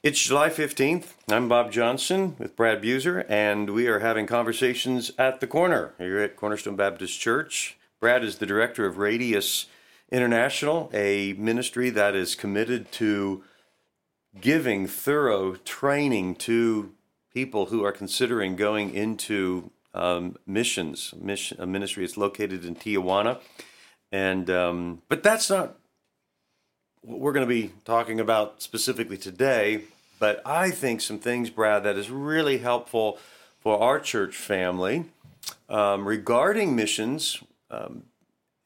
It's July 15th. I'm Bob Johnson with Brad Buser, and we are having conversations at the corner here at Cornerstone Baptist Church. Brad is the director of Radius International, a ministry that is committed to giving thorough training to people who are considering going into um, missions. Mission, a ministry is located in Tijuana, and um, but that's not what we're going to be talking about specifically today. But I think some things, Brad, that is really helpful for our church family um, regarding missions. Um,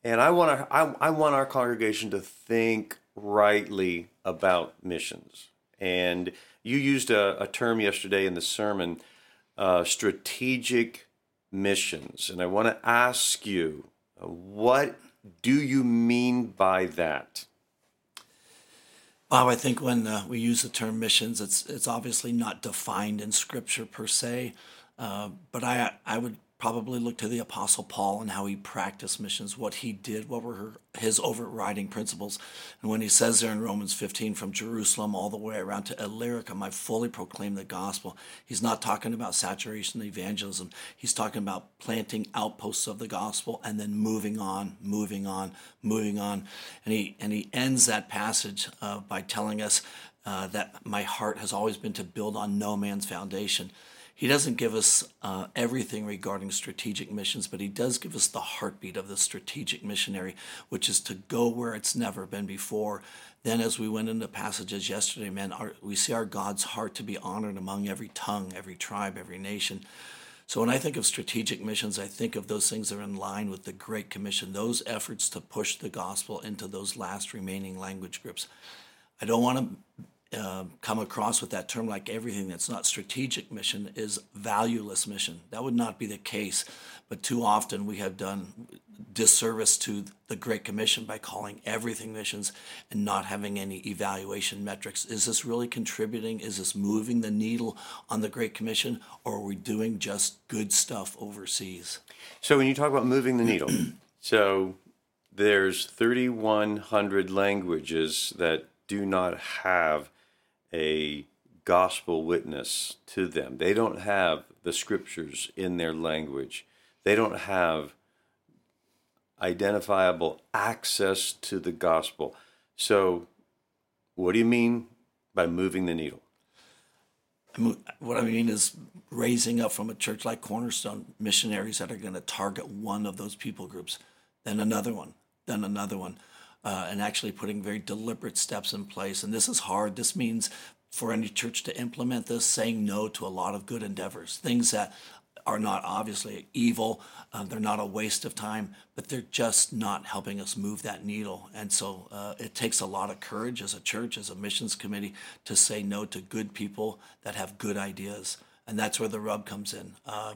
and I want to, I, I want our congregation to think rightly about missions. And you used a, a term yesterday in the sermon, uh, strategic missions. And I want to ask you, uh, what do you mean by that? Bob, I think when uh, we use the term missions, it's it's obviously not defined in Scripture per se, uh, but I I would probably look to the Apostle Paul and how he practiced missions, what he did, what were his overriding principles. And when he says there in Romans 15, from Jerusalem all the way around to Illyricum, I fully proclaim the gospel. He's not talking about saturation evangelism. He's talking about planting outposts of the gospel and then moving on, moving on, moving on. And he, and he ends that passage uh, by telling us uh, that my heart has always been to build on no man's foundation. He doesn't give us uh, everything regarding strategic missions, but he does give us the heartbeat of the strategic missionary, which is to go where it's never been before. Then, as we went into passages yesterday, man, our, we see our God's heart to be honored among every tongue, every tribe, every nation. So when I think of strategic missions, I think of those things that are in line with the Great Commission, those efforts to push the gospel into those last remaining language groups. I don't want to uh, come across with that term like everything that's not strategic mission is valueless mission. That would not be the case, but too often we have done disservice to the Great Commission by calling everything missions and not having any evaluation metrics. Is this really contributing? Is this moving the needle on the Great Commission, or are we doing just good stuff overseas? So when you talk about moving the needle, so there's 3,100 languages that do not have a gospel witness to them. They don't have the scriptures in their language. They don't have identifiable access to the gospel. So, what do you mean by moving the needle? What I mean is raising up from a church like Cornerstone missionaries that are going to target one of those people groups, then another one, then another one uh, and actually putting very deliberate steps in place. And this is hard. This means for any church to implement this, saying no to a lot of good endeavors, things that are not obviously evil, uh, they're not a waste of time, but they're just not helping us move that needle. And so uh, it takes a lot of courage as a church, as a missions committee, to say no to good people that have good ideas. And that's where the rub comes in. Uh,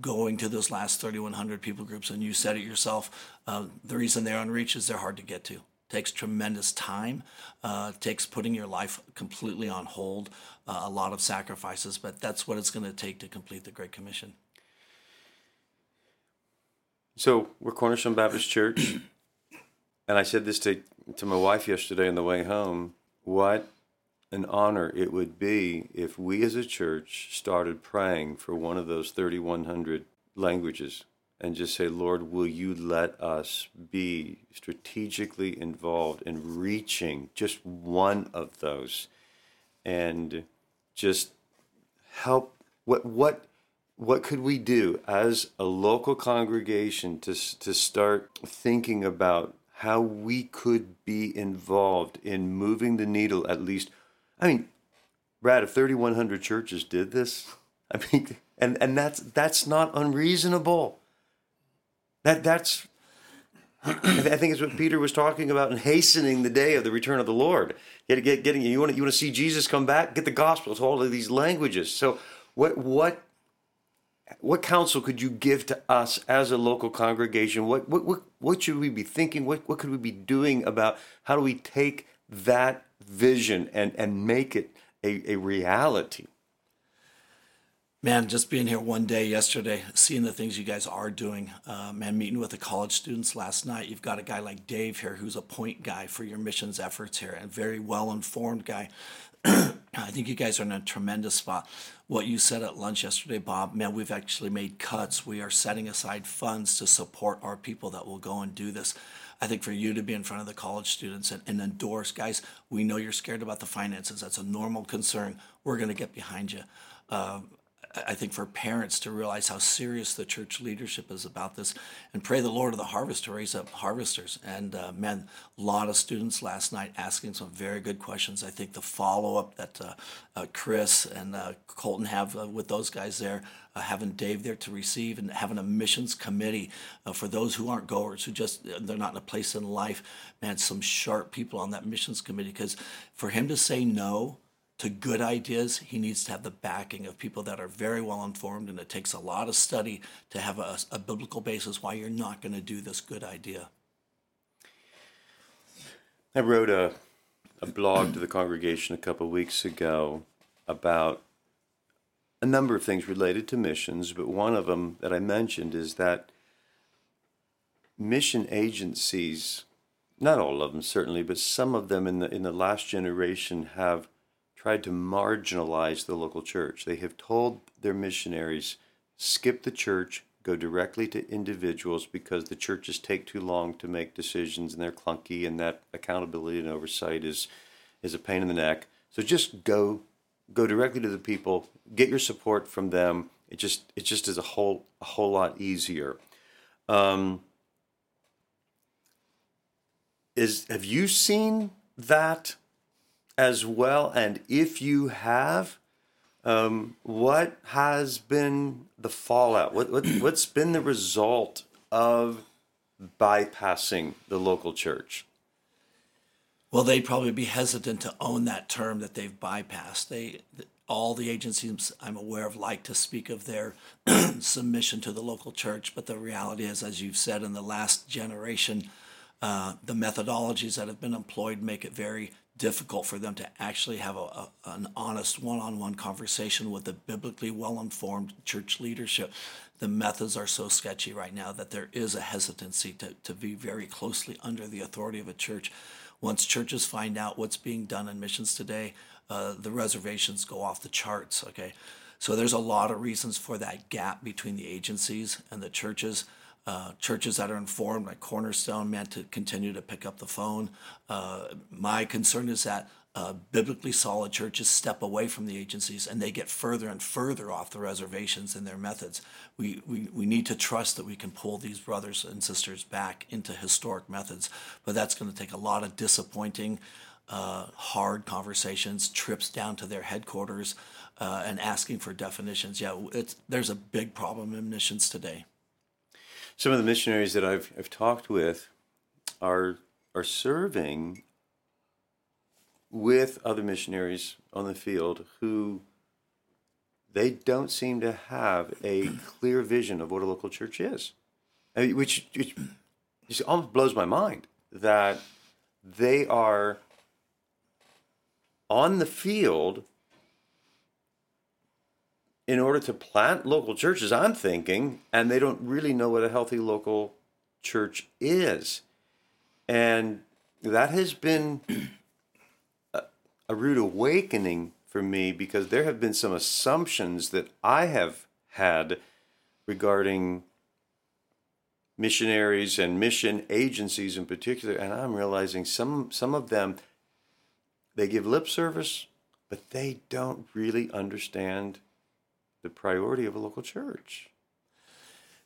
going to those last 3,100 people groups, and you said it yourself, uh, the reason they're unreached is they're hard to get to. Takes tremendous time, uh, takes putting your life completely on hold, uh, a lot of sacrifices, but that's what it's going to take to complete the Great Commission. So we're Cornerstone Baptist Church, and I said this to to my wife yesterday on the way home. What an honor it would be if we as a church started praying for one of those 3,100 languages and just say, Lord, will you let us be strategically involved in reaching just one of those and just help what what what could we do as a local congregation to to start thinking about how we could be involved in moving the needle at least I mean, Brad, if 3,100 churches did this, I mean, and, and that's, that's not unreasonable. That, that's, I think it's what Peter was talking about in hastening the day of the return of the Lord. Get, get, getting you want to you want to see Jesus come back, get the gospel to all of these languages. So, what what what counsel could you give to us as a local congregation? What what what, what should we be thinking? What what could we be doing about how do we take that vision and, and make it a, a reality. Man, just being here one day yesterday, seeing the things you guys are doing, uh, man, meeting with the college students last night. You've got a guy like Dave here who's a point guy for your missions efforts here, and very well informed guy. I think you guys are in a tremendous spot. What you said at lunch yesterday, Bob, man, we've actually made cuts. We are setting aside funds to support our people that will go and do this. I think for you to be in front of the college students and, and endorse, guys, we know you're scared about the finances. That's a normal concern. We're going to get behind you. Uh, I think for parents to realize how serious the church leadership is about this and pray the Lord of the harvest to raise up harvesters. And uh, man, a lot of students last night asking some very good questions. I think the follow up that uh, uh, Chris and uh, Colton have uh, with those guys there, uh, having Dave there to receive and having a missions committee for those who aren't goers, who just, they're not in a place in life. Man, some sharp people on that missions committee because for him to say no, to good ideas, he needs to have the backing of people that are very well informed, and it takes a lot of study to have a, a biblical basis why you're not going to do this good idea. I wrote a, a blog to the congregation a couple weeks ago about a number of things related to missions, but one of them that I mentioned is that mission agencies, not all of them certainly, but some of them in the in the last generation have tried to marginalize the local church. They have told their missionaries, skip the church, go directly to individuals because the churches take too long to make decisions and they're clunky and that accountability and oversight is is a pain in the neck. So just go go directly to the people, get your support from them. It just it just is a whole a whole lot easier. Um, is have you seen that as well? And if you have, um, what has been the fallout? What, what, what's been the result of bypassing the local church? Well, they'd probably be hesitant to own that term that they've bypassed. They, all the agencies I'm aware of like to speak of their submission to the local church, but the reality is, as you've said, in the last generation, uh, the methodologies that have been employed make it very difficult for them to actually have a, a an honest one-on-one conversation with a biblically well-informed church leadership. The methods are so sketchy right now that there is a hesitancy to, to be very closely under the authority of a church. Once churches find out what's being done in missions today, uh, the reservations go off the charts. Okay, so there's a lot of reasons for that gap between the agencies and the churches. Uh, churches that are informed, like Cornerstone, meant to continue to pick up the phone. Uh, my concern is that uh, biblically solid churches step away from the agencies and they get further and further off the reservations in their methods. We, we, we need to trust that we can pull these brothers and sisters back into historic methods, but that's going to take a lot of disappointing, uh, hard conversations, trips down to their headquarters, uh, and asking for definitions. Yeah, it's there's a big problem in missions today some of the missionaries that I've, I've talked with are are serving with other missionaries on the field who they don't seem to have a clear vision of what a local church is, I mean, which, which just almost blows my mind that they are on the field in order to plant local churches, I'm thinking, and they don't really know what a healthy local church is. And that has been a, a rude awakening for me because there have been some assumptions that I have had regarding missionaries and mission agencies in particular and I'm realizing some some of them they give lip service but they don't really understand the priority of a local church.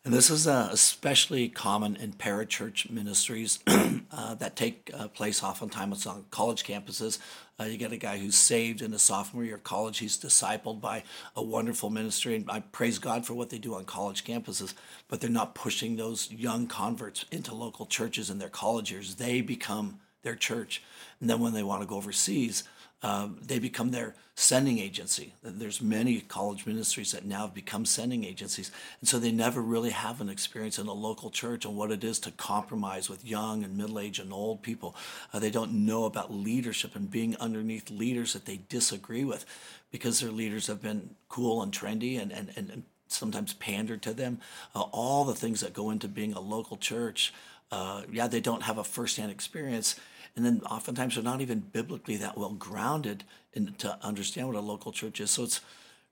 And this is uh, especially common in parachurch ministries uh, that take uh, place oftentimes on college campuses. Uh, you get a guy who's saved in a sophomore year of college. He's discipled by a wonderful ministry, and I praise God for what they do on college campuses. But they're not pushing those young converts into local churches in their college years. They become their church, and then when they want to go overseas, um, they become their sending agency. There's many college ministries that now have become sending agencies, and so they never really have an experience in a local church on what it is to compromise with young and middle-aged and old people. Uh, they don't know about leadership and being underneath leaders that they disagree with, because their leaders have been cool and trendy and and and, and sometimes pandered to them. Uh, all the things that go into being a local church. Uh, yeah, they don't have a firsthand experience and then oftentimes they're not even biblically that well grounded in to understand what a local church is. So it's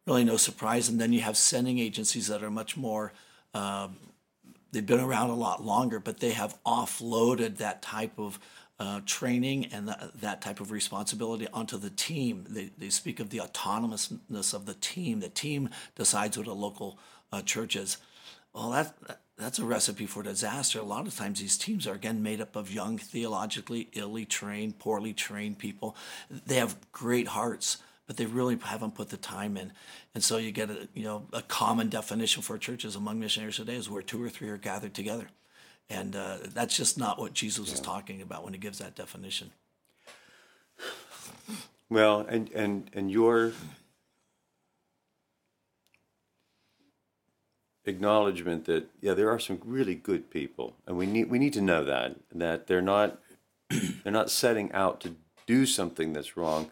really no surprise. And then you have sending agencies that are much more. Um, they've been around a lot longer, but they have offloaded that type of uh, training and that, that type of responsibility onto the team. They, they speak of the autonomousness of the team. The team decides what a local uh, church is. Well, that, that's a recipe for disaster. A lot of times, these teams are again made up of young, theologically illy trained, poorly trained people. They have great hearts, but they really haven't put the time in. And so you get a you know a common definition for churches among missionaries today is where two or three are gathered together. And uh, that's just not what Jesus yeah. is talking about when he gives that definition. Well, and and and your acknowledgement that yeah, there are some really good people, and we need we need to know that that they're not they're not setting out to do something that's wrong.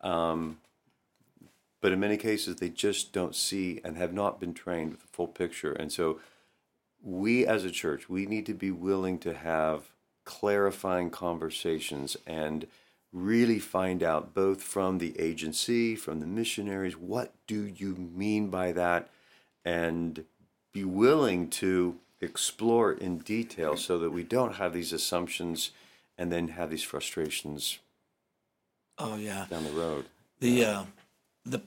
Um, but in many cases, they just don't see and have not been trained with the full picture, and so we as a church, we need to be willing to have clarifying conversations and really find out both from the agency, from the missionaries, what do you mean by that? And be willing to explore in detail so that we don't have these assumptions and then have these frustrations oh yeah down the road the uh, the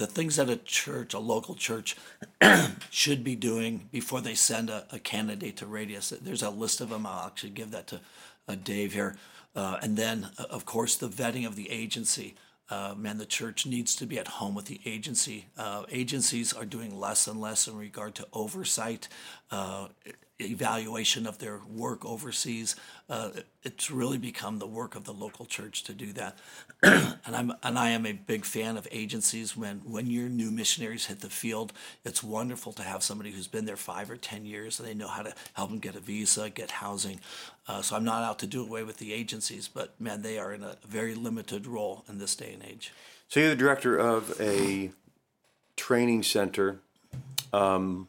the things that a church, a local church, should be doing before they send a, a, candidate to Radius. There's a list of them. I'll actually give that to uh, Dave here. Uh, and then, uh, of course, the vetting of the agency. Uh, man, the church needs to be at home with the agency. Uh, agencies are doing less and less in regard to oversight. Uh, evaluation of their work overseas. Uh, it's really become the work of the local church to do that. and I'm and I am a big fan of agencies. When when your new missionaries hit the field, it's wonderful to have somebody who's been there five or ten years and they know how to help them get a visa, get housing. Uh, so I'm not out to do away with the agencies, but man, they are in a very limited role in this day and age. So you're the director of a training center. Um,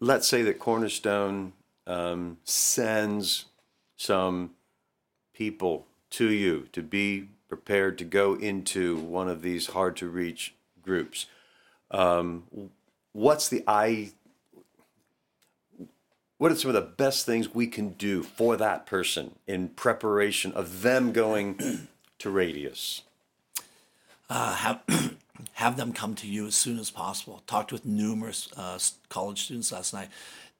let's say that Cornerstone um, sends some people to you to be prepared to go into one of these hard to reach groups. Um, what's the I? What are some of the best things we can do for that person in preparation of them going to Radius? Uh, have have them come to you as soon as possible. Talked with numerous uh, college students last night.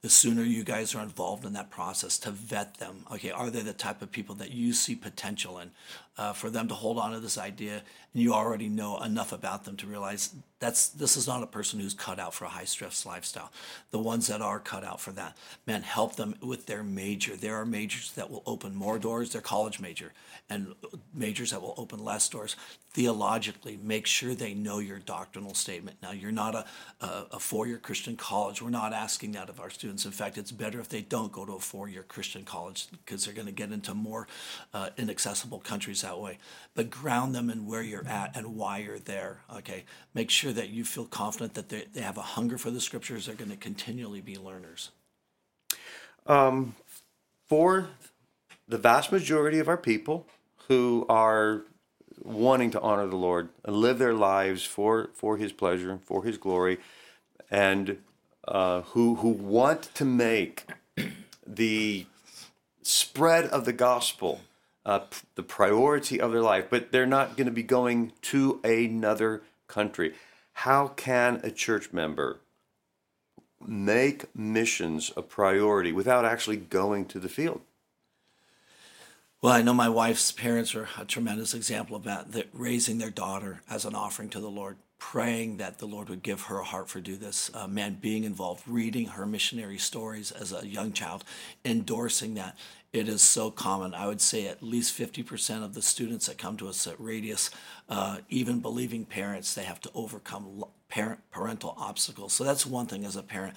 The sooner you guys are involved in that process to vet them, okay, are they the type of people that you see potential in? Uh, for them to hold on to this idea, and you already know enough about them to realize that's this is not a person who's cut out for a high stress lifestyle. The ones that are cut out for that, man, help them with their major. There are majors that will open more doors. Their college major and majors that will open less doors. Theologically, make sure they know your doctrinal statement. Now, you're not a, a, a four-year Christian college. We're not asking that of our students. In fact, it's better if they don't go to a four-year Christian college because they're going to get into more uh, inaccessible countries that way. But ground them in where you're at and why you're there. Okay, make sure that you feel confident that they, they have a hunger for the scriptures. They're going to continually be learners. Um, for the vast majority of our people who are wanting to honor the Lord and live their lives for for His pleasure, for His glory, and uh, who who want to make the spread of the gospel uh, the priority of their life, but they're not going to be going to another country. How can a church member make missions a priority without actually going to the field? Well, I know my wife's parents are a tremendous example of that, that raising their daughter as an offering to the Lord, praying that the Lord would give her a heart for do this, uh, man, being involved, reading her missionary stories as a young child, endorsing that. It is so common. I would say at least 50% of the students that come to us at Radius, uh, even believing parents, they have to overcome parent parental obstacles. So that's one thing as a parent.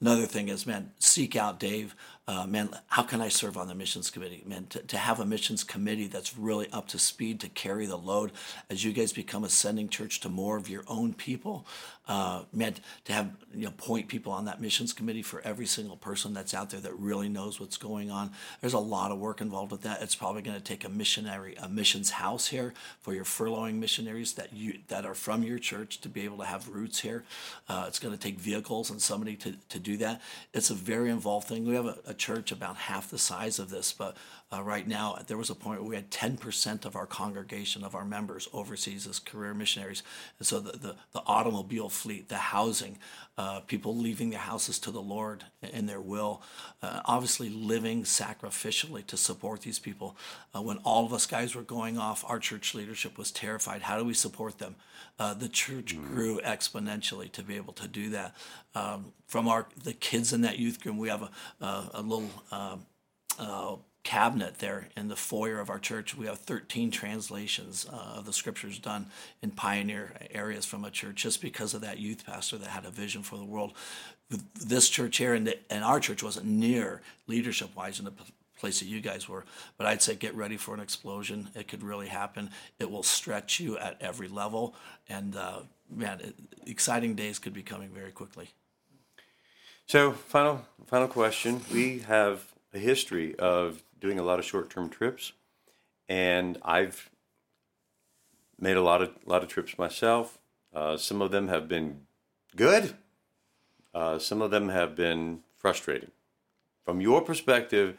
Another thing is, man, seek out Dave. Uh, man, how can I serve on the missions committee? Man, to, to have a missions committee that's really up to speed to carry the load as you guys become a sending church to more of your own people. Uh, man, to have you know point people on that missions committee for every single person that's out there that really knows what's going on. There's a lot of work involved with that. It's probably going to take a missionary, a missions house here for your furloughing missionaries that you that are from your church to be able to have roots here. Uh, it's going to take vehicles and somebody to, to do that. It's a very involved thing. We have a, a church about half the size of this, but uh, right now there was a point where we had 10% of our congregation of our members overseas as career missionaries. And so the, the, the automobile fleet, the housing, uh, people leaving their houses to the Lord in their will, uh, obviously living sacrificially to support these people. Uh, when all of us guys were going off, our church leadership was terrified. How do we support them? Uh, the church mm. grew exponentially to be able to do that. Um, from our the kids in that youth group, we have a, a, a little um, uh, cabinet there in the foyer of our church. We have 13 translations uh, of the scriptures done in pioneer areas from a church just because of that youth pastor that had a vision for the world. This church here and, the, and our church wasn't near leadership wise in the place that you guys were, but I'd say get ready for an explosion. It could really happen. It will stretch you at every level. And uh, man, it, exciting days could be coming very quickly. So, final final question. We have a history of doing a lot of short-term trips, and I've made a lot of lot of trips myself. Uh, some of them have been good. Uh, some of them have been frustrating. From your perspective,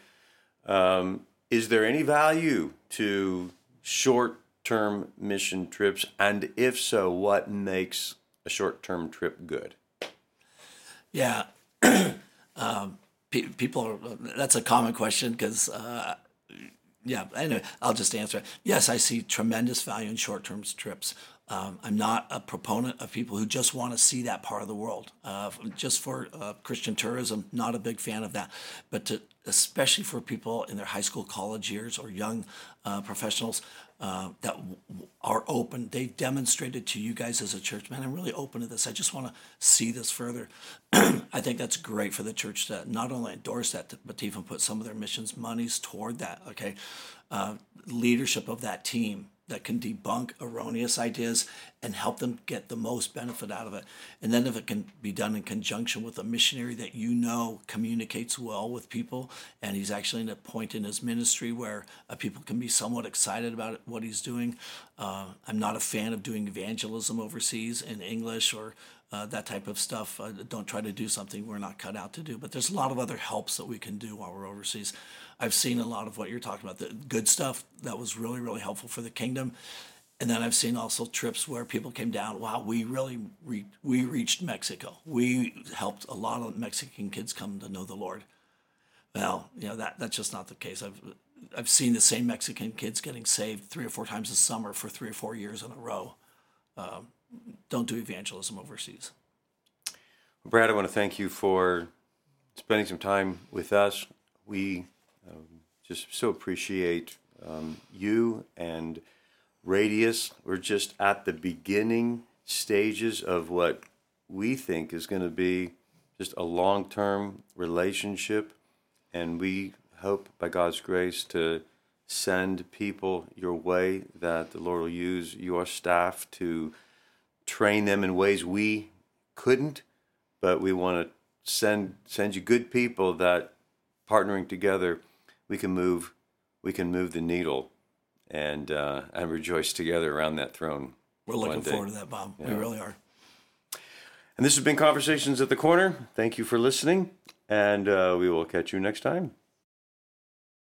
um, is there any value to short-term mission trips, and if so, what makes a short-term trip good? Yeah. um, pe- people are, that's a common question because uh, yeah anyway i'll just answer it. Yes i see tremendous value in short-term trips. Um, i'm not a proponent of people who just want to see that part of the world. Uh, just for uh, christian tourism not a big fan of that. But to, especially for people in their high school college years or young uh, professionals uh, that w- are open. They've demonstrated to you guys as a church, man, I'm really open to this. I just want to see this further. I think that's great for the church to not only endorse that, but to even put some of their missions monies toward that. Okay, uh, leadership of that team that can debunk erroneous ideas and help them get the most benefit out of it. And then if it can be done in conjunction with a missionary that you know communicates well with people, and he's actually in a point in his ministry where uh, people can be somewhat excited about what he's doing. Uh, I'm not a fan of doing evangelism overseas in English or uh, that type of stuff. Uh, don't try to do something we're not cut out to do. But there's a lot of other helps that we can do while we're overseas. I've seen a lot of what you're talking about, the good stuff that was really, really helpful for the kingdom. And then I've seen also trips where people came down. Wow, we really re- we reached Mexico. We helped a lot of Mexican kids come to know the Lord. Well, you know that that's just not the case. I've I've seen the same Mexican kids getting saved three or four times a summer for three or four years in a row. Um, don't do evangelism overseas. Brad, I want to thank you for spending some time with us. We um, just so appreciate um, you and Radius. We're just at the beginning stages of what we think is going to be just a long term relationship. And we hope, by God's grace, to send people your way that the Lord will use your staff to train them in ways we couldn't, but we want to send send you good people that partnering together we can move we can move the needle and uh, and rejoice together around that throne. We're looking forward to that, Bob. Yeah. We really are. And this has been Conversations at the Corner. Thank you for listening, and uh, we will catch you next time.